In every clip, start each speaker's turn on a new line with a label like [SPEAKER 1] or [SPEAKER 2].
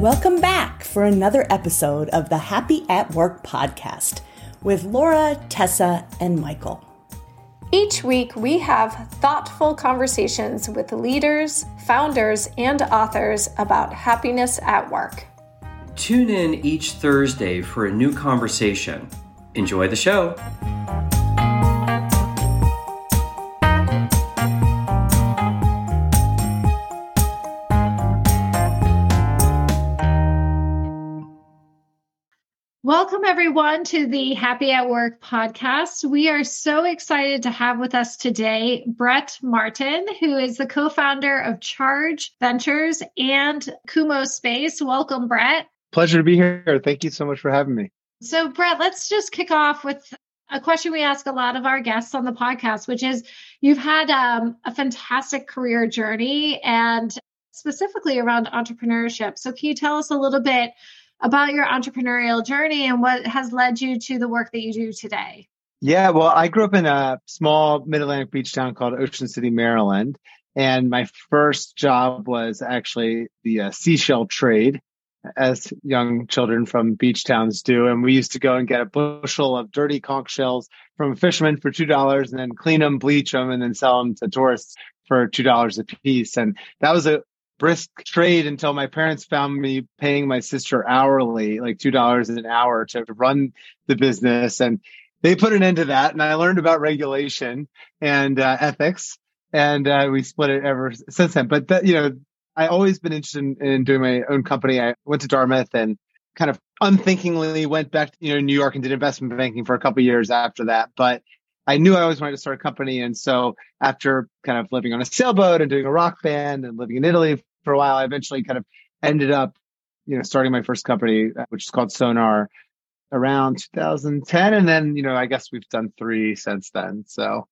[SPEAKER 1] Welcome back for another episode of the Happy at Work podcast with Laura, Tessa, and Michael.
[SPEAKER 2] Each week, we have thoughtful conversations with leaders, founders, and authors about happiness at work.
[SPEAKER 3] Tune in each Thursday for a new conversation. Enjoy the show.
[SPEAKER 2] Welcome, everyone, to the Happy at Work podcast. We are so excited to have with us today Brett Martin, who is the co founder of Charge Ventures and Kumospace. Welcome, Brett.
[SPEAKER 4] Pleasure to be here. Thank you so much for having me.
[SPEAKER 2] So, Brett, let's just kick off with a question we ask a lot of our guests on the podcast, which is you've had um, a fantastic career journey and specifically around entrepreneurship. So, can you tell us a little bit? About your entrepreneurial journey and what has led you to the work that you do today.
[SPEAKER 4] Yeah, well, I grew up in a small mid Atlantic beach town called Ocean City, Maryland. And my first job was actually the uh, seashell trade, as young children from beach towns do. And we used to go and get a bushel of dirty conch shells from a fisherman for $2 and then clean them, bleach them, and then sell them to tourists for $2 a piece. And that was a brisk trade until my parents found me paying my sister hourly, like $2 an hour to run the business. And they put an end to that. And I learned about regulation and uh, ethics. And uh, we split it ever since then. But that, you know, I always been interested in, in, doing my own company. I went to Dartmouth and kind of unthinkingly went back to you know New York and did investment banking for a couple years after that. But I knew I always wanted to start a company. And so after kind of living on a sailboat and doing a rock band and living in Italy for a while. I eventually kind of ended up, you know, starting my first company, uh, which is called Sonar around 2010. And then, you know, I guess we've done three since then. So,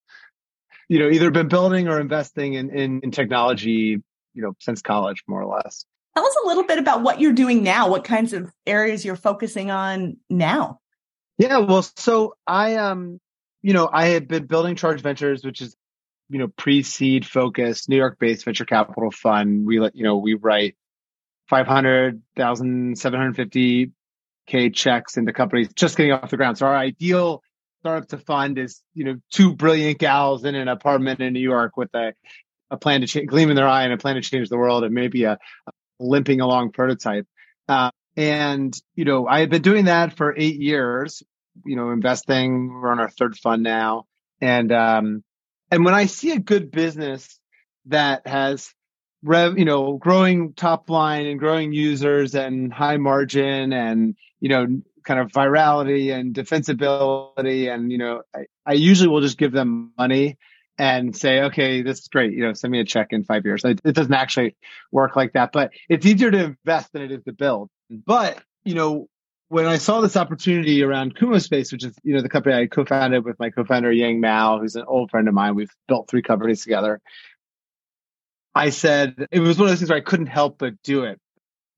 [SPEAKER 4] you know, either been building or investing in, in, in technology, you know, since college, more or less.
[SPEAKER 1] Tell us a little bit about what you're doing now, what kinds of areas you're focusing on now.
[SPEAKER 4] Yeah, well, so I um, you know, I had been building Charge Ventures, which is you know, pre-seed focused New York based venture capital fund. We let, you know, we write 500,000, 750 K checks into companies just getting off the ground. So our ideal startup to fund is, you know, two brilliant gals in an apartment in New York with a, a plan to change, gleam in their eye and a plan to change the world and maybe a, a limping along prototype. Uh, and, you know, I had been doing that for eight years, you know, investing. We're on our third fund now. And, um, and when I see a good business that has rev, you know, growing top line and growing users and high margin and, you know, kind of virality and defensibility. And, you know, I, I usually will just give them money and say, okay, this is great. You know, send me a check in five years. It, it doesn't actually work like that, but it's easier to invest than it is to build. But, you know, when I saw this opportunity around Kumospace, which is you know the company I co-founded with my co-founder Yang Mao, who's an old friend of mine, we've built three companies together. I said it was one of those things where I couldn't help but do it.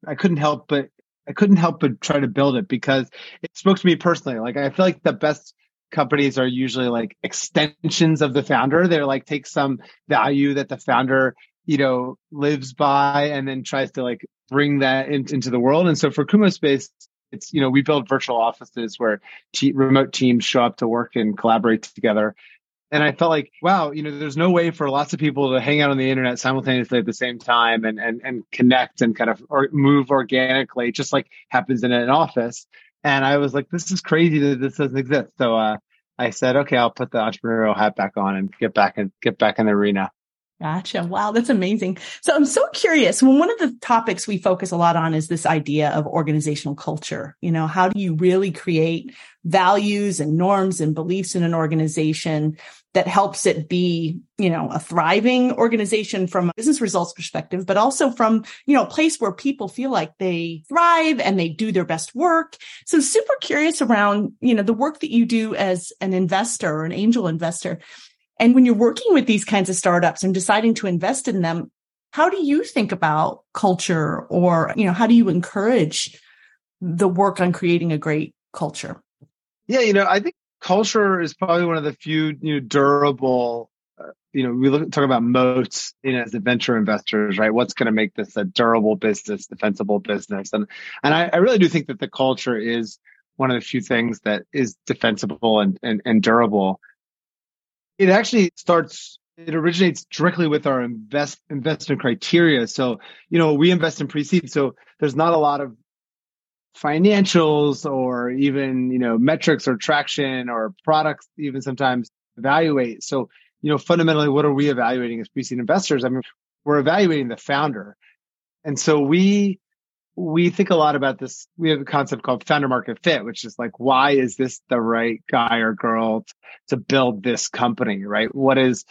[SPEAKER 4] I couldn't help but I couldn't help but try to build it because it spoke to me personally. Like I feel like the best companies are usually like extensions of the founder. They're like take some value that the founder you know lives by and then tries to like bring that in, into the world. And so for Kumospace, it's you know we build virtual offices where te- remote teams show up to work and collaborate together. And i felt like wow you know there's no way for lots of people to hang out on the internet simultaneously at the same time and and, and connect and kind of or move organically just like happens in an office. And i was like this is crazy that this doesn't exist. So uh, i said okay i'll put the entrepreneurial hat back on and get back and get back in the arena
[SPEAKER 1] Gotcha. Wow, that's amazing. So I'm so curious. When one of the topics we focus a lot on is this idea of organizational culture. You know, how do you really create values and norms and beliefs in an organization that helps it be, you know, a thriving organization from a business results perspective, but also from, you know, a place where people feel like they thrive and they do their best work. So super curious around, you know, the work that you do as an investor or an angel investor. And when you're working with these kinds of startups and deciding to invest in them, how do you think about culture or, you know, how do you encourage the work on creating a great culture?
[SPEAKER 4] Yeah, you know, I think culture is probably one of the few you know, durable uh, you know, we look, talk about moats you know, as venture investors, right? What's going to make this a durable business, defensible business? And, and I, I really do think that the culture is one of the few things that is defensible and, and, and durable. It actually starts it originates directly with our invest investment criteria. So, you know, we invest in pre-seed. So there's not a lot of financials or even, you know, metrics or traction or products even sometimes evaluate. So, you know, fundamentally, what are we evaluating as pre-seed investors? I mean, we're evaluating the founder. And so we, we think a lot about this. We have a concept called founder market fit, which is like, why is this the right guy or girl to build this company, right? What is,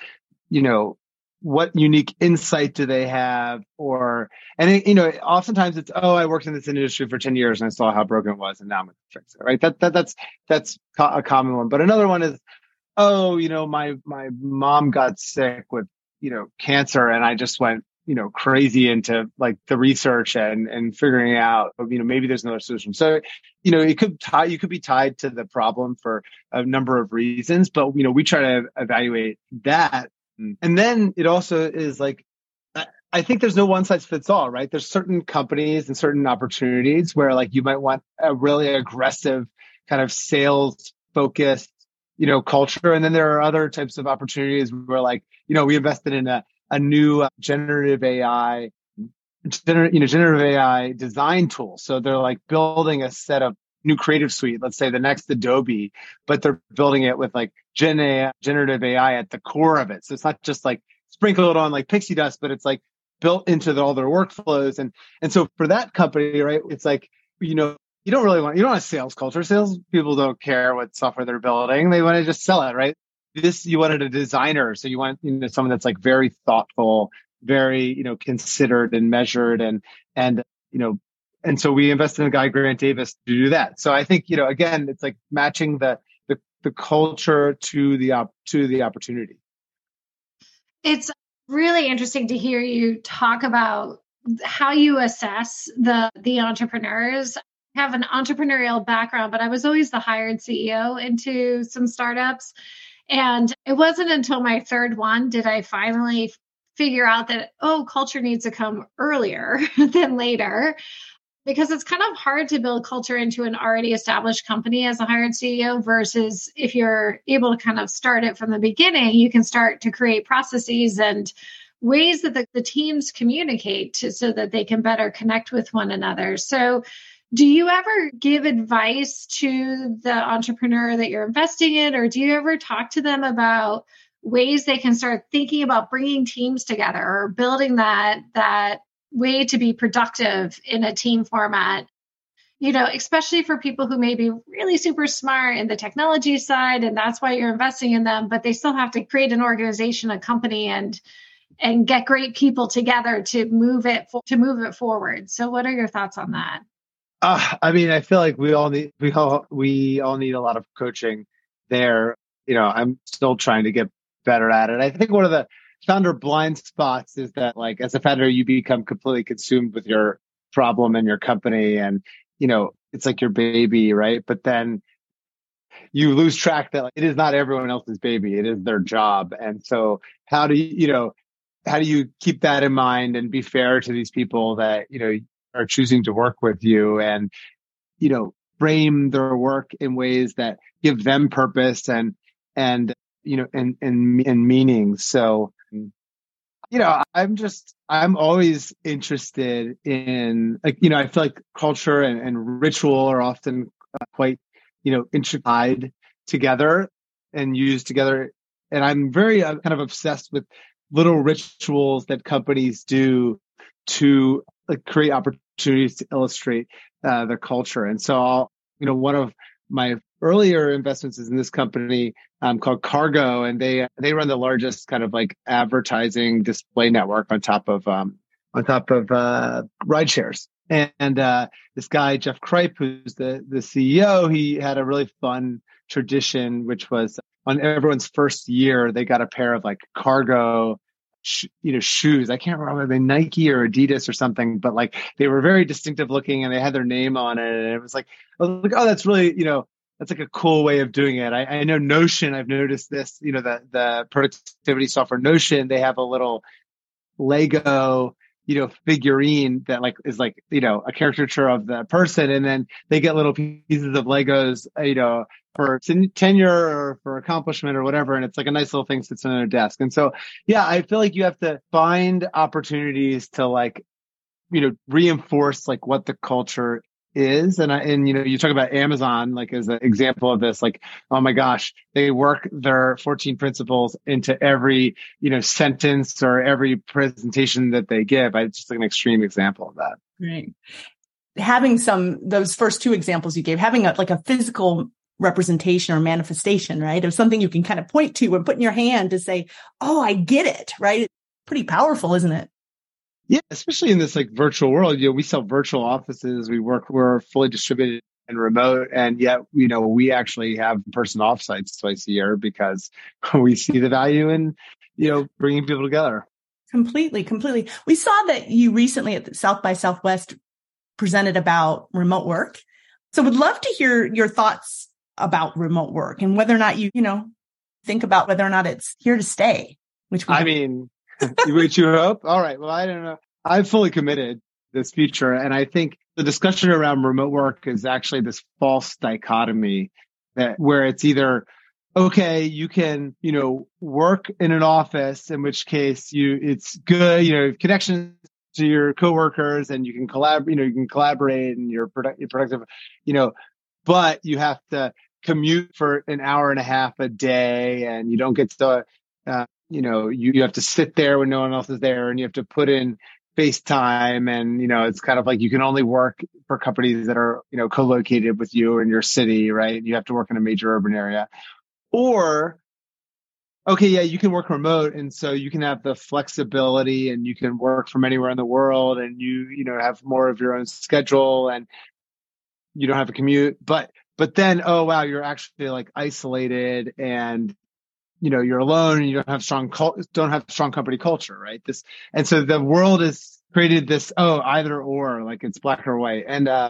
[SPEAKER 4] you know, what unique insight do they have or and it, you know oftentimes it's oh i worked in this industry for 10 years and i saw how broken it was and now i'm going to fix it right that, that that's that's a common one but another one is oh you know my my mom got sick with you know cancer and i just went you know crazy into like the research and and figuring out you know maybe there's another solution so you know it could tie you could be tied to the problem for a number of reasons but you know we try to evaluate that. And then it also is like, I think there's no one size fits all, right? There's certain companies and certain opportunities where like you might want a really aggressive kind of sales focused, you know, culture. And then there are other types of opportunities where like, you know, we invested in a, a new uh, generative AI, gener- you know, generative AI design tool. So they're like building a set of new creative suite, let's say the next Adobe, but they're building it with like Gen generative AI at the core of it. So it's not just like sprinkled on like pixie dust, but it's like built into the, all their workflows. And, and so for that company, right, it's like, you know, you don't really want, you don't want a sales culture. Sales people don't care what software they're building. They want to just sell it, right? This, you wanted a designer. So you want, you know, someone that's like very thoughtful, very, you know, considered and measured and, and, you know, and so we invested in a guy, Grant Davis, to do that. So I think, you know, again, it's like matching the the, the culture to the op- to the opportunity.
[SPEAKER 2] It's really interesting to hear you talk about how you assess the the entrepreneurs. I have an entrepreneurial background, but I was always the hired CEO into some startups. And it wasn't until my third one did I finally figure out that, oh, culture needs to come earlier than later because it's kind of hard to build culture into an already established company as a hired CEO versus if you're able to kind of start it from the beginning, you can start to create processes and ways that the, the teams communicate to, so that they can better connect with one another. So, do you ever give advice to the entrepreneur that you're investing in, or do you ever talk to them about ways they can start thinking about bringing teams together or building that that way to be productive in a team format? You know especially for people who may be really super smart in the technology side and that's why you're investing in them but they still have to create an organization a company and and get great people together to move it to move it forward. So what are your thoughts on that
[SPEAKER 4] uh, i mean i feel like we all need we all we all need a lot of coaching there. You know i'm still trying to get better at it. I think one of the founder blind spots is that like as a founder you become completely consumed with your problem and your company and you know it's like your baby right? But then you lose track that like, it is not everyone else's baby. It is their job. And so how do you you know how do you keep that in mind and be fair to these people that you know are choosing to work with you and you know frame their work in ways that give them purpose and and you know and and and meaning so you know, I'm just, I'm always interested in, like, you know, I feel like culture and, and ritual are often uh, quite, you know, intertwined together and used together. And I'm very uh, kind of obsessed with little rituals that companies do to like, create opportunities to illustrate uh, their culture. And so, I'll, you know, one of my earlier investments is in this company um, called Cargo, and they they run the largest kind of like advertising display network on top of um, on top of uh, ride shares. And, and uh, this guy Jeff Kripe, who's the the CEO, he had a really fun tradition, which was on everyone's first year, they got a pair of like cargo sh- you know, shoes. I can't remember they Nike or Adidas or something, but like they were very distinctive looking and they had their name on it. And it was like, I was like, oh, that's really, you know, that's like a cool way of doing it. I, I know Notion, I've noticed this, you know, the, the productivity software Notion, they have a little Lego, you know, figurine that like is like, you know, a caricature of the person. And then they get little pieces of Legos, you know, for tenure or for accomplishment or whatever. And it's like a nice little thing sits on their desk. And so, yeah, I feel like you have to find opportunities to like, you know, reinforce like what the culture is. And I, and you know, you talk about Amazon, like as an example of this, like, oh my gosh, they work their 14 principles into every, you know, sentence or every presentation that they give. It's just like an extreme example of that.
[SPEAKER 1] Right. Having some, those first two examples you gave, having a, like a physical representation or manifestation, right? Of something you can kind of point to and put in your hand to say, Oh, I get it, right? It's pretty powerful, isn't it?
[SPEAKER 4] Yeah, especially in this like virtual world, you know, we sell virtual offices. We work, we're fully distributed and remote. And yet, you know, we actually have person offsites twice a year because we see the value in, you know, bringing people together.
[SPEAKER 1] Completely, completely. We saw that you recently at South by Southwest presented about remote work. So would love to hear your thoughts about remote work and whether or not you, you know, think about whether or not it's here to stay, which
[SPEAKER 4] I mean, which you hope. All right. Well, I don't know. I'm fully committed this future. And I think the discussion around remote work is actually this false dichotomy that where it's either, okay, you can, you know, work in an office, in which case you, it's good, you know, connections to your coworkers and you can collaborate, you know, you can collaborate and you're, produ- you're productive, you know, but you have to commute for an hour and a half a day and you don't get to uh, you know you, you have to sit there when no one else is there and you have to put in FaceTime and you know it's kind of like you can only work for companies that are you know co-located with you in your city right? You have to work in a major urban area. Or okay yeah you can work remote and so you can have the flexibility and you can work from anywhere in the world and you you know have more of your own schedule and you don't have a commute but but then oh wow you're actually like isolated and you know you're alone and you don't have strong don't have strong company culture right? This and so the world has created this oh either or like it's black or white. And uh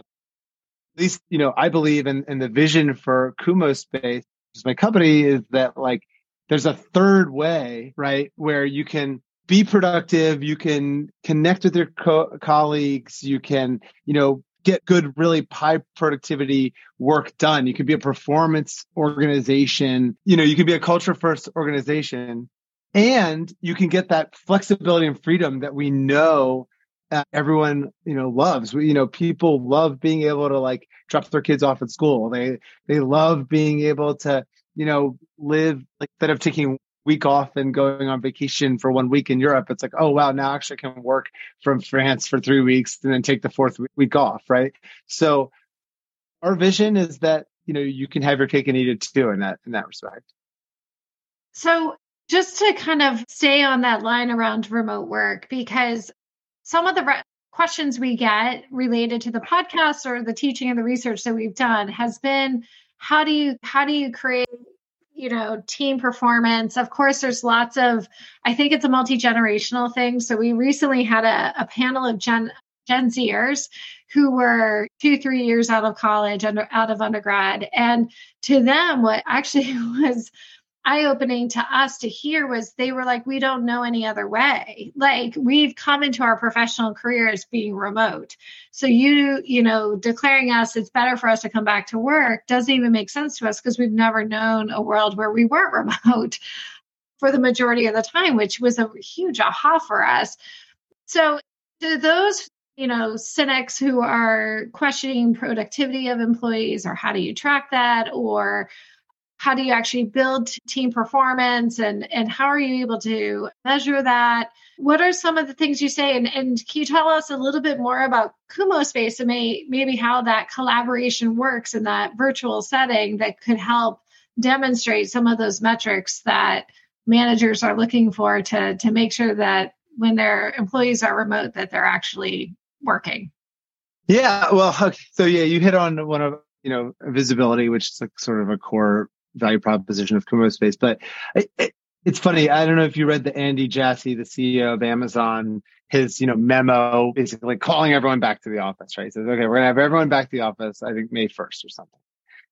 [SPEAKER 4] at least you know i believe in, in the vision for Kumospace which is my company is that like there's a third way right where you can be productive you can connect with your co- colleagues you can you know get good, really high productivity work done. You could be a performance organization. You know, you can be a culture first organization and you can get that flexibility and freedom that we know uh, everyone, you know, loves. We, you know, people love being able to like drop their kids off at school. They, they love being able to, you know, live like instead of taking week off and going on vacation for one week in Europe, it's like, oh wow, now I actually can work from France for three weeks and then take the fourth week off, right? So our vision is that you know you can have your cake and eat it too in that in that respect.
[SPEAKER 2] So just to kind of stay on that line around remote work, because some of the re- questions we get related to the podcast or the teaching and the research that we've done has been how do you how do you create you know, team performance. Of course, there's lots of, I think it's a multi generational thing. So we recently had a, a panel of Gen, Gen Zers who were two, three years out of college, under, out of undergrad. And to them, what actually was eye opening to us to hear was they were like, we don't know any other way. Like we've come into our professional careers being remote. So you, you know, declaring us it's better for us to come back to work doesn't even make sense to us because we've never known a world where we weren't remote for the majority of the time, which was a huge aha for us. So to those you know cynics who are questioning productivity of employees or how do you track that or how do you actually build team performance and and how are you able to measure that? What are some of the things you say? And, and can you tell us a little bit more about Kumospace and may, maybe how that collaboration works in that virtual setting that could help demonstrate some of those metrics that managers are looking for to to make sure that when their employees are remote that they're actually working?
[SPEAKER 4] Yeah well so yeah you hit on one of you know visibility which is like sort of a core value proposition of Kumospace. But it, it, it's funny. I don't know if you read the Andy Jassy, the CEO of Amazon, his you know memo, basically calling everyone back to the office. Right? He says, okay, we're gonna have everyone back to the office. I think May first or something.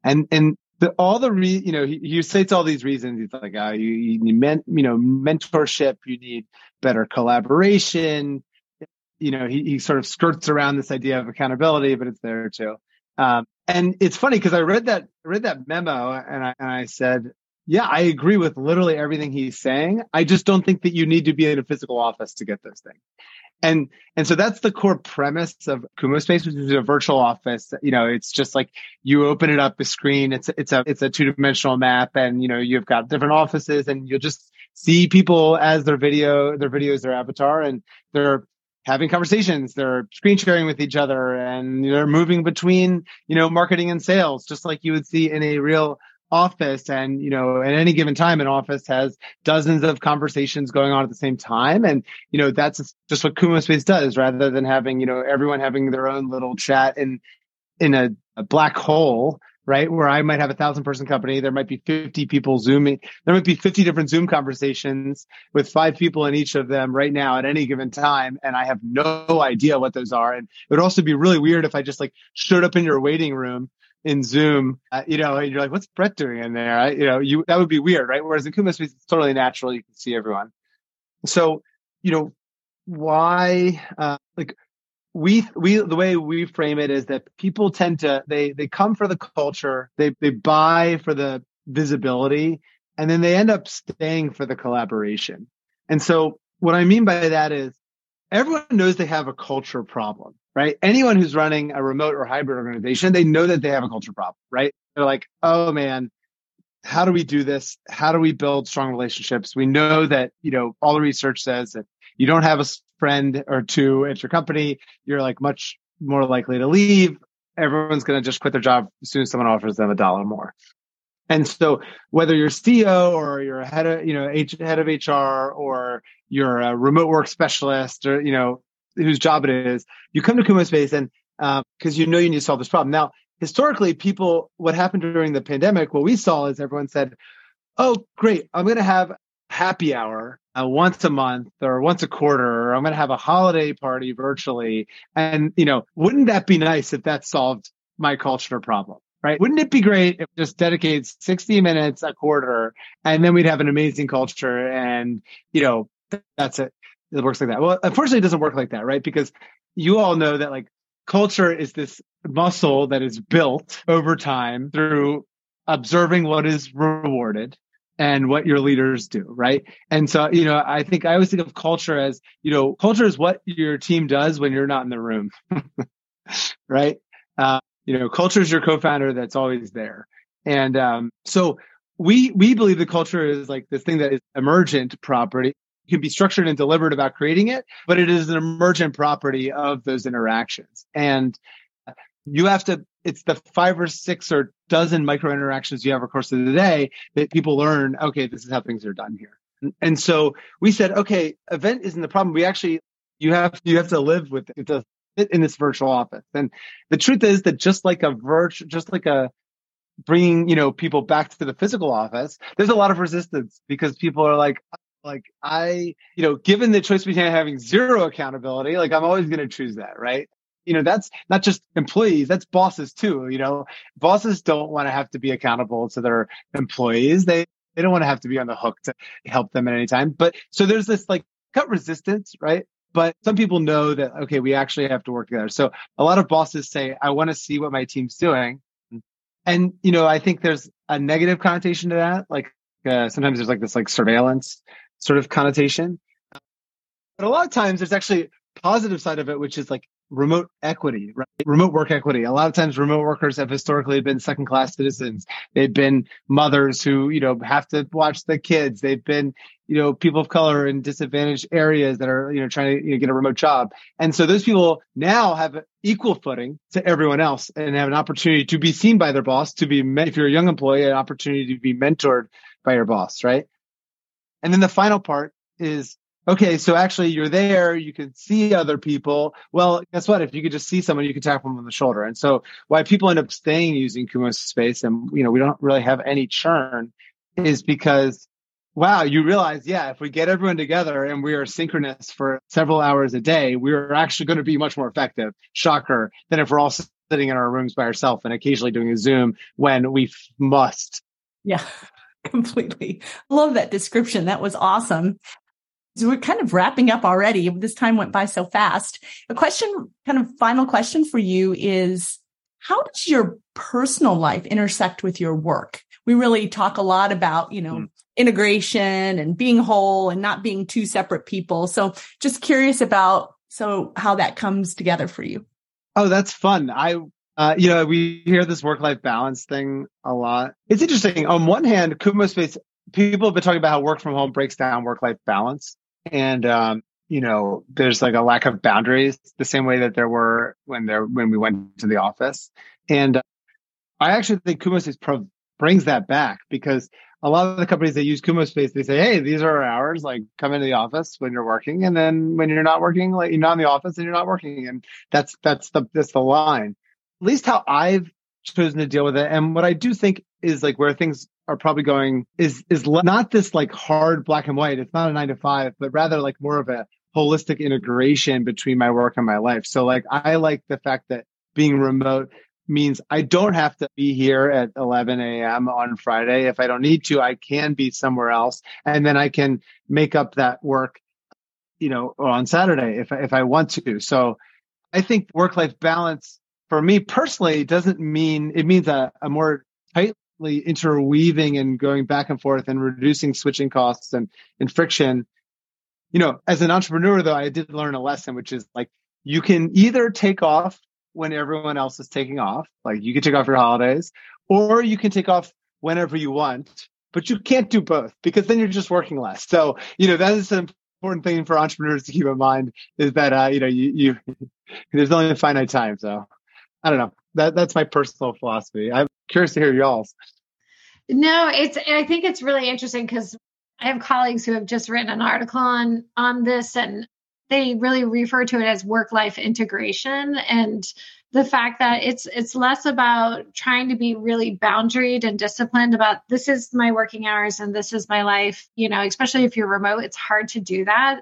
[SPEAKER 4] And and the, all the re, you know, he, he states all these reasons. He's like, uh, you, you need, men, you know, mentorship. You need better collaboration. You know, he, he sort of skirts around this idea of accountability, but it's there too. Um, and it's funny because I read that, read that memo and I, and I said, yeah, I agree with literally everything he's saying. I just don't think that you need to be in a physical office to get those things. And and so that's the core premise of Kumospace, which is a virtual office. You know, it's just like you open it up the screen. It's it's a it's a two dimensional map, and you know you've got different offices, and you'll just see people as their video, their videos, their avatar, and they're having conversations. They're screen sharing with each other, and they're moving between you know marketing and sales, just like you would see in a real office. And you know at any given time an office has dozens of conversations going on at the same time. And you know that's just what Kumospace does rather than having you know everyone having their own little chat in in a, a black hole right where i might have a thousand person company there might be 50 people zooming there might be 50 different zoom conversations with five people in each of them right now at any given time and i have no idea what those are and it would also be really weird if i just like showed up in your waiting room in Zoom, uh, you know, and you're like, what's Brett doing in there? I, you know, you, that would be weird, right? Whereas in Space, it's totally natural. You can see everyone. So, you know, why, uh, like, we, we, the way we frame it is that people tend to, they, they come for the culture, they, they buy for the visibility, and then they end up staying for the collaboration. And so what I mean by that is everyone knows they have a culture problem right? Anyone who's running a remote or hybrid organization, they know that they have a culture problem, right? They're like, oh man, how do we do this? How do we build strong relationships? We know that, you know, all the research says that you don't have a friend or two at your company, you're like much more likely to leave. Everyone's going to just quit their job as soon as someone offers them a dollar more. And so whether you're CEO or you're a head of, you know, head of HR or you're a remote work specialist or, you know, whose job it is, you come to Kumospace and because uh, you know you need to solve this problem. Now, historically, people, what happened during the pandemic, what we saw is everyone said, "Oh, great, I'm going to have happy hour uh, once a month or once a quarter, or I'm going to have a holiday party virtually." And you know, wouldn't that be nice if that solved my culture problem? Right? Wouldn't it be great if just dedicates 60 minutes a quarter and then we'd have an amazing culture and, you know, that's it it works like that. Well, unfortunately, it doesn't work like that, right? Because you all know that like culture is this muscle that is built over time through observing what is rewarded and what your leaders do, right? And so, you know, I think I always think of culture as, you know, culture is what your team does when you're not in the room, right? Uh, you know, culture is your co-founder that's always there. And um, so we we believe the culture is like this thing that is emergent property you can be structured and deliberate about creating it, but it is an emergent property of those interactions. And you have to, it's the five or six or dozen micro interactions you have over course of the day that people learn, okay, this is how things are done here. And so we said, okay, event isn't the problem. We actually, you have, you have to live with it to fit in this virtual office. And the truth is that just like a virtual, just like a, bringing you know people back to the physical office there's a lot of resistance because people are like like I, you know, given the choice between having zero accountability, like I'm always going to choose that, right? You know, that's not just employees, that's bosses too. You know, bosses don't want to have to be accountable to their employees. They, they don't want to have to be on the hook to help them at any time. But so there's this like cut resistance, right? But some people know that, okay, we actually have to work together. So a lot of bosses say, I want to see what my team's doing. And, you know, I think there's a negative connotation to that. Like, uh, sometimes there's like this like surveillance sort of connotation. But a lot of times there's actually positive side of it, which is like remote equity, right? Remote work equity. A lot of times remote workers have historically been second class citizens. They've been mothers who, you know, have to watch the kids. They've been, you know, people of color in disadvantaged areas that are, you know, trying to you know, get a remote job. And so those people now have equal footing to everyone else and have an opportunity to be seen by their boss, to be, if you're a young employee, an opportunity to be mentored by your boss, right? And then the final part is, okay, so actually you're there, you can see other people. Well, guess what? If you could just see someone, you could tap them on the shoulder. And so why people end up staying using Kumospace and, you know, we don't really have any churn is because wow, you realize, yeah, if we get everyone together and we are synchronous for several hours a day, we're actually going to be much more effective, shocker, than if we're all sitting in our rooms by ourselves and occasionally doing a Zoom when we f- must.
[SPEAKER 1] Yeah, completely. Love that description. That was awesome. So we're kind of wrapping up already. This time went by so fast. A question, kind of final question for you is how does your personal life intersect with your work? We really talk a lot about, you know, mm. integration and being whole and not being two separate people. So just curious about so how that comes together for you.
[SPEAKER 4] Oh, that's fun. I uh, you know, we hear this work-life balance thing a lot. It's interesting. On one hand, Kumospace, people have been talking about how work from home breaks down work-life balance. And um, you know, there's like a lack of boundaries the same way that there were when there when we went to the office. And uh, I actually think Kumospace pro- brings that back because a lot of the companies that use Kumospace, they say, "Hey, these are our hours. Like, come into the office when you're working, and then when you're not working, like you're not in the office and you're not working." And that's that's the that's the line. At least how I've chosen to deal with it. And what I do think is like where things are probably going is is not this like hard black and white. It's not a nine to five, but rather like more of a holistic integration between my work and my life. So like I like the fact that being remote means I don't have to be here at 11 a.m. on Friday. If I don't need to, I can be somewhere else and then I can make up that work, you know, on Saturday if, if I want to. So I think work life balance for me personally it doesn't mean it means a, a more tightly interweaving and going back and forth and reducing switching costs and, and friction you know, as an entrepreneur though, I did learn a lesson, which is like you can either take off when everyone else is taking off, like you can take off your holidays, or you can take off whenever you want, but you can't do both because then you're just working less. So, you know, that is an important thing for entrepreneurs to keep in mind is that, uh, you know, you, you there's only a finite time. So I don't know. That, that's my personal philosophy. I'm curious to hear y'all's.
[SPEAKER 2] No, it's, I think it's really interesting because I have colleagues who have just written an article on on this and they really refer to it as work life integration and the fact that it's it's less about trying to be really boundaried and disciplined about this is my working hours and this is my life you know especially if you're remote it's hard to do that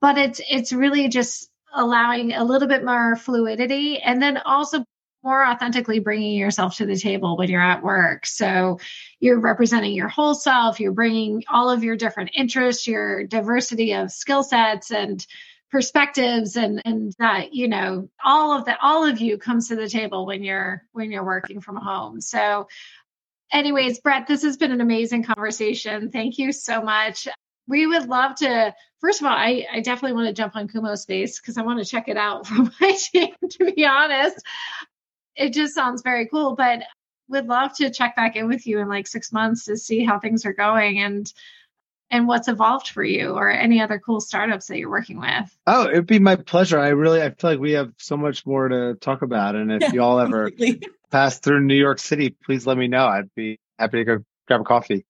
[SPEAKER 2] but it's it's really just allowing a little bit more fluidity and then also more authentically bringing yourself to the table when you're at work. So you're representing your whole self, you're bringing all of your different interests, your diversity of skill sets and perspectives and and that you know all of that all of you comes to the table when you're when you're working from home. So anyways brett this has been an amazing conversation. Thank you so much we would love to first of all i, I definitely want to jump on Kumospace because i want to check it out for my team to be honest it just sounds very cool. But would love to check back in with you in like six months to see how things are going and and what's evolved for you or any other cool startups that you're working with.
[SPEAKER 4] Oh, it'd be my pleasure. I really I feel like we have so much more to talk about. And if yeah, y'all ever pass through New York City, please let me know. I'd be happy to go grab a coffee.